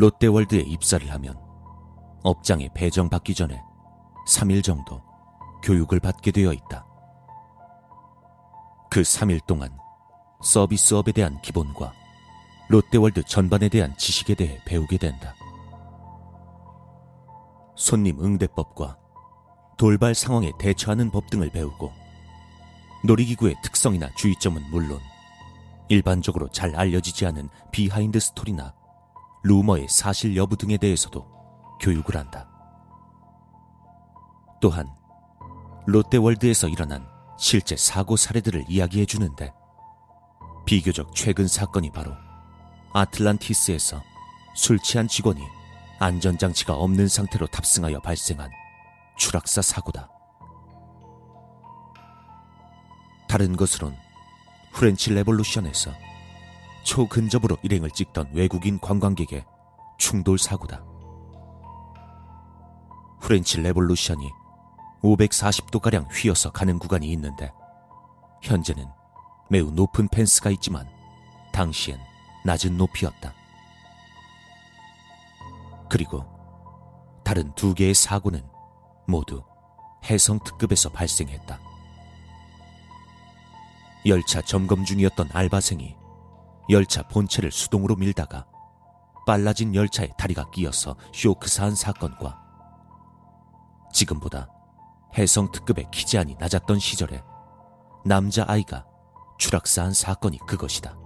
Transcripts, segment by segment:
롯데월드에 입사를 하면 업장에 배정받기 전에 3일 정도 교육을 받게 되어 있다. 그 3일 동안 서비스업에 대한 기본과 롯데월드 전반에 대한 지식에 대해 배우게 된다. 손님 응대법과 돌발 상황에 대처하는 법 등을 배우고 놀이기구의 특성이나 주의점은 물론 일반적으로 잘 알려지지 않은 behind 스토리나 루머의 사실 여부 등에 대해서도 교육을 한다. 또한 롯데월드에서 일어난 실제 사고 사례들을 이야기해 주는데 비교적 최근 사건이 바로 아틀란티스에서 술 취한 직원이 안전장치가 없는 상태로 탑승하여 발생한 추락사 사고다. 다른 것으론 프렌치 레볼루션에서 초근접으로 일행을 찍던 외국인 관광객의 충돌 사고다. 프렌치 레볼루션이 540도가량 휘어서 가는 구간이 있는데 현재는 매우 높은 펜스가 있지만 당시엔 낮은 높이였다. 그리고 다른 두 개의 사고는 모두 해성 특급에서 발생했다. 열차 점검 중이었던 알바생이 열차 본체를 수동으로 밀다가 빨라진 열차에 다리가 끼어서 쇼크사한 사건과 지금보다 해성 특급의 키제한이 낮았던 시절에 남자 아이가 추락사한 사건이 그것이다.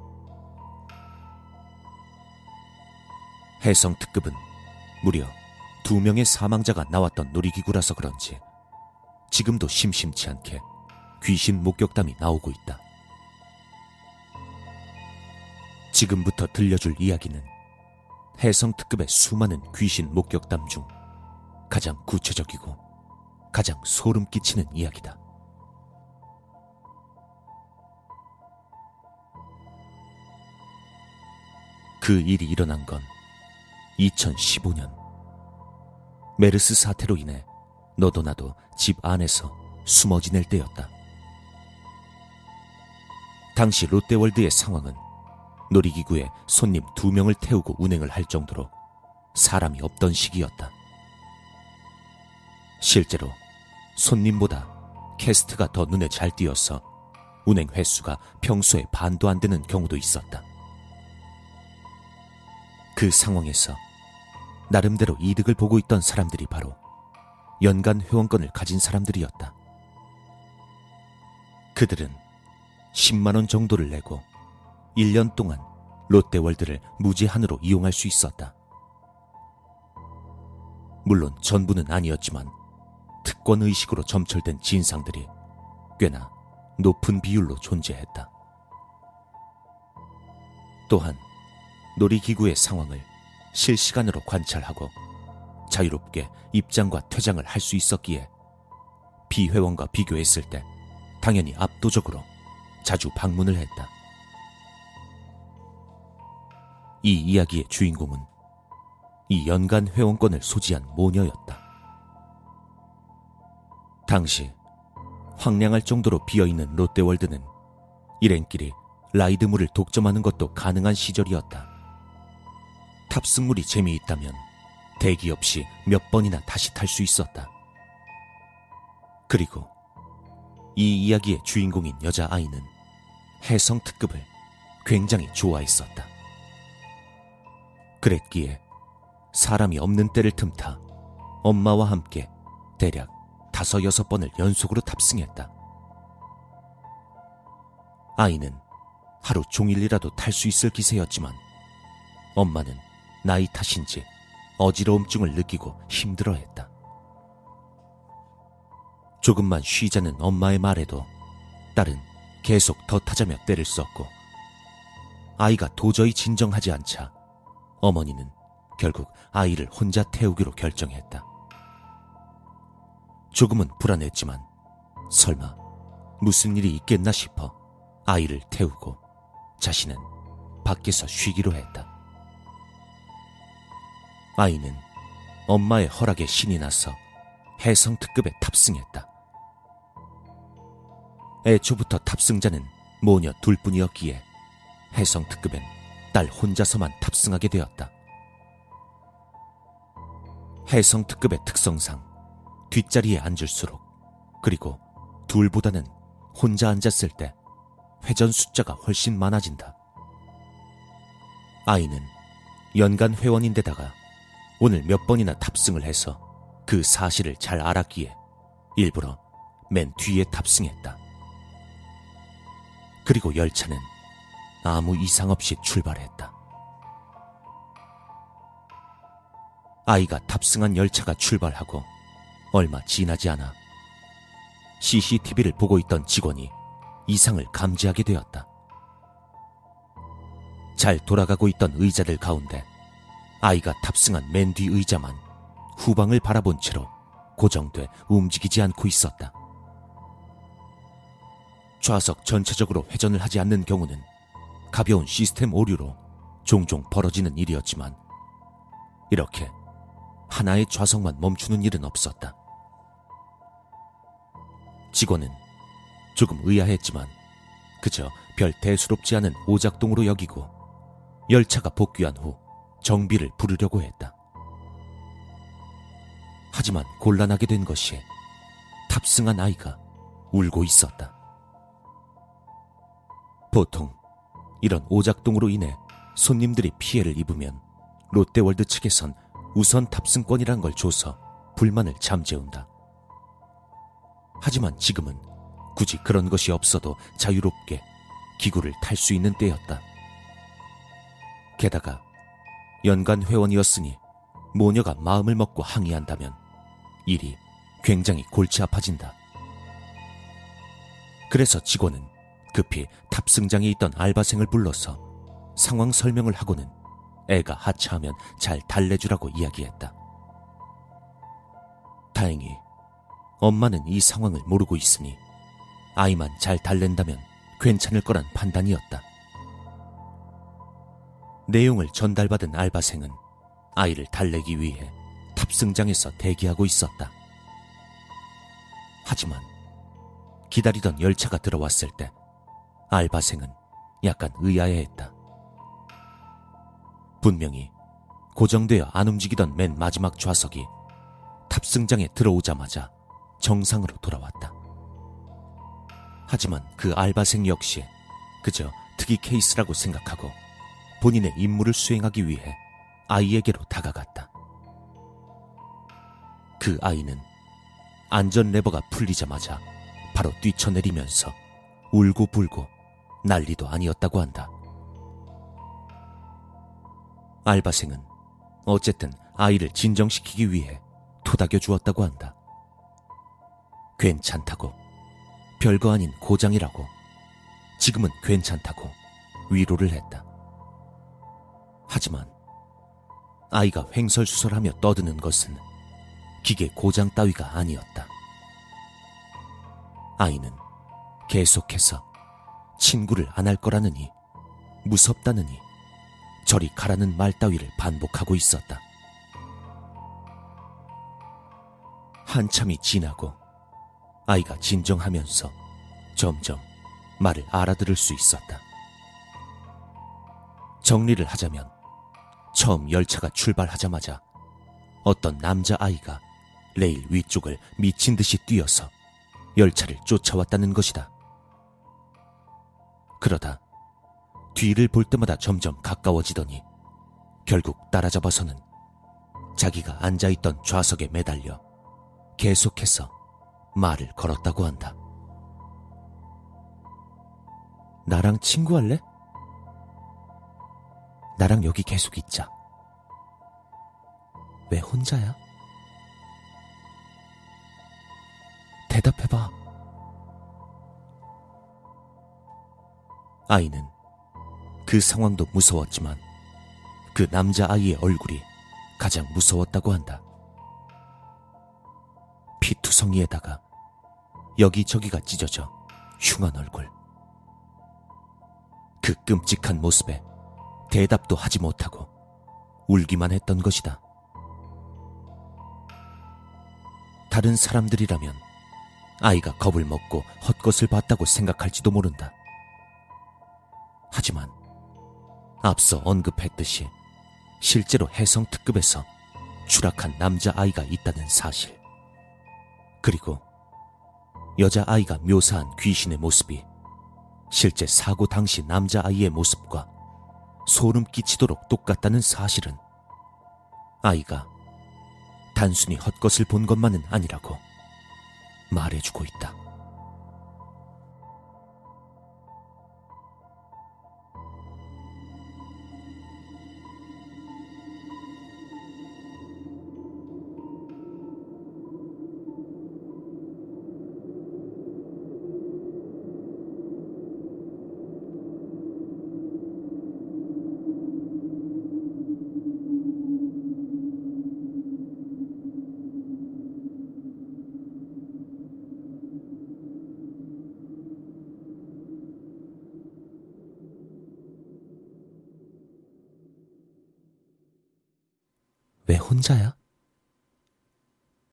해성 특급은 무려 두 명의 사망자가 나왔던 놀이기구라서 그런지 지금도 심심치 않게 귀신 목격담이 나오고 있다. 지금부터 들려줄 이야기는 해성 특급의 수많은 귀신 목격담 중 가장 구체적이고 가장 소름 끼치는 이야기다. 그 일이 일어난 건 2015년. 메르스 사태로 인해 너도 나도 집 안에서 숨어 지낼 때였다. 당시 롯데월드의 상황은 놀이기구에 손님 두 명을 태우고 운행을 할 정도로 사람이 없던 시기였다. 실제로 손님보다 캐스트가 더 눈에 잘 띄어서 운행 횟수가 평소에 반도 안 되는 경우도 있었다. 그 상황에서 나름대로 이득을 보고 있던 사람들이 바로 연간 회원권을 가진 사람들이었다. 그들은 10만원 정도를 내고 1년 동안 롯데월드를 무제한으로 이용할 수 있었다. 물론 전부는 아니었지만 특권 의식으로 점철된 진상들이 꽤나 높은 비율로 존재했다. 또한 놀이기구의 상황을 실시간으로 관찰하고 자유롭게 입장과 퇴장을 할 수 있었기에 비회원과 비교했을 때 당연히 압도적으로 자주 방문을 했다. 이 이야기의 주인공은 이 연간 회원권을 소지한 모녀였다. 당시 황량할 정도로 비어있는 롯데월드는 일행끼리 라이드물을 독점하는 것도 가능한 시절이었다. 탑승물이 재미있다면 대기 없이 몇 번이나 다시 탈 수 있었다. 그리고 이 이야기의 주인공인 여자아이는 해성 특급을 굉장히 좋아했었다. 그랬기에 사람이 없는 때를 틈타 엄마와 함께 대략 다섯 여섯 번을 연속으로 탑승했다. 아이는 하루 종일이라도 탈 수 있을 기세였지만 엄마는 나이 탓인지 어지러움증을 느끼고 힘들어했다. 조금만 쉬자는 엄마의 말에도 딸은 계속 더 타자며 때를 썼고 아이가 도저히 진정하지 않자 어머니는 결국 아이를 혼자 태우기로 결정했다. 조금은 불안했지만 설마 무슨 일이 있겠나 싶어 아이를 태우고 자신은 밖에서 쉬기로 했다. 아이는 엄마의 허락에 신이 나서 해성 특급에 탑승했다. 애초부터 탑승자는 모녀 둘뿐이었기에 해성 특급엔 딸 혼자서만 탑승하게 되었다. 해성 특급의 특성상 뒷자리에 앉을수록 그리고 둘보다는 혼자 앉았을 때 회전 숫자가 훨씬 많아진다. 아이는 연간 회원인데다가 오늘 몇 번이나 탑승을 해서 그 사실을 잘 알았기에 일부러 맨 뒤에 탑승했다. 그리고 열차는 아무 이상 없이 출발했다. 아이가 탑승한 열차가 출발하고 얼마 지나지 않아 CCTV를 보고 있던 직원이 이상을 감지하게 되었다. 잘 돌아가고 있던 의자들 가운데 아이가 탑승한 맨 뒤 의자만 후방을 바라본 채로 고정돼 움직이지 않고 있었다. 좌석 전체적으로 회전을 하지 않는 경우는 가벼운 시스템 오류로 종종 벌어지는 일이었지만 이렇게 하나의 좌석만 멈추는 일은 없었다. 직원은 조금 의아했지만 그저 별 대수롭지 않은 오작동으로 여기고 열차가 복귀한 후 정비를 부르려고 했다. 하지만 곤란하게 된 것이 탑승한 아이가 울고 있었다. 보통 이런 오작동으로 인해 손님들이 피해를 입으면 롯데월드 측에선 우선 탑승권이란 걸 줘서 불만을 잠재운다. 하지만 지금은 굳이 그런 것이 없어도 자유롭게 기구를 탈 수 있는 때였다. 게다가 연간 회원이었으니 모녀가 마음을 먹고 항의한다면 일이 굉장히 골치 아파진다. 그래서 직원은 급히 탑승장에 있던 알바생을 불러서 상황 설명을 하고는 애가 하차하면 잘 달래주라고 이야기했다. 다행히 엄마는 이 상황을 모르고 있으니 아이만 잘 달랜다면 괜찮을 거란 판단이었다. 내용을 전달받은 알바생은 아이를 달래기 위해 탑승장에서 대기하고 있었다. 하지만 기다리던 열차가 들어왔을 때 알바생은 약간 의아해했다. 분명히 고정되어 안 움직이던 맨 마지막 좌석이 탑승장에 들어오자마자 정상으로 돌아왔다. 하지만 그 알바생 역시 그저 특이 케이스라고 생각하고 본인의 임무를 수행하기 위해 아이에게로 다가갔다. 그 아이는 안전 레버가 풀리자마자 바로 뛰쳐내리면서 울고 불고 난리도 아니었다고 한다. 알바생은 어쨌든 아이를 진정시키기 위해 토닥여 주었다고 한다. 괜찮다고. 별거 아닌 고장이라고. 지금은 괜찮다고 위로를 했다. 하지만 아이가 횡설수설하며 떠드는 것은 기계 고장 따위가 아니었다. 아이는 계속해서 친구를 안 할 거라느니 무섭다느니 저리 가라는 말 따위를 반복하고 있었다. 한참이 지나고 아이가 진정하면서 점점 말을 알아들을 수 있었다. 정리를 하자면 처음 열차가 출발하자마자 어떤 남자아이가 레일 위쪽을 미친 듯이 뛰어서 열차를 쫓아왔다는 것이다. 그러다 뒤를 볼 때마다 점점 가까워지더니 결국 따라잡아서는 자기가 앉아있던 좌석에 매달려 계속해서 말을 걸었다고 한다. 나랑 친구할래? 나랑 여기 계속 있자. 왜 혼자야? 대답해봐. 아이는 그 상황도 무서웠지만 그 남자아이의 얼굴이 가장 무서웠다고 한다. 피투성이에다가 여기저기가 찢어져 흉한 얼굴. 그 끔찍한 모습에 대답도 하지 못하고 울기만 했던 것이다. 다른 사람들이라면 아이가 겁을 먹고 헛것을 봤다고 생각할지도 모른다. 하지만 앞서 언급했듯이 실제로 해성 특급에서 추락한 남자아이가 있다는 사실. 그리고 여자아이가 묘사한 귀신의 모습이 실제 사고 당시 남자아이의 모습과 소름 끼치도록 똑같다는 사실은 아이가 단순히 헛것을 본 것만은 아니라고 말해주고 있다. 왜 혼자야?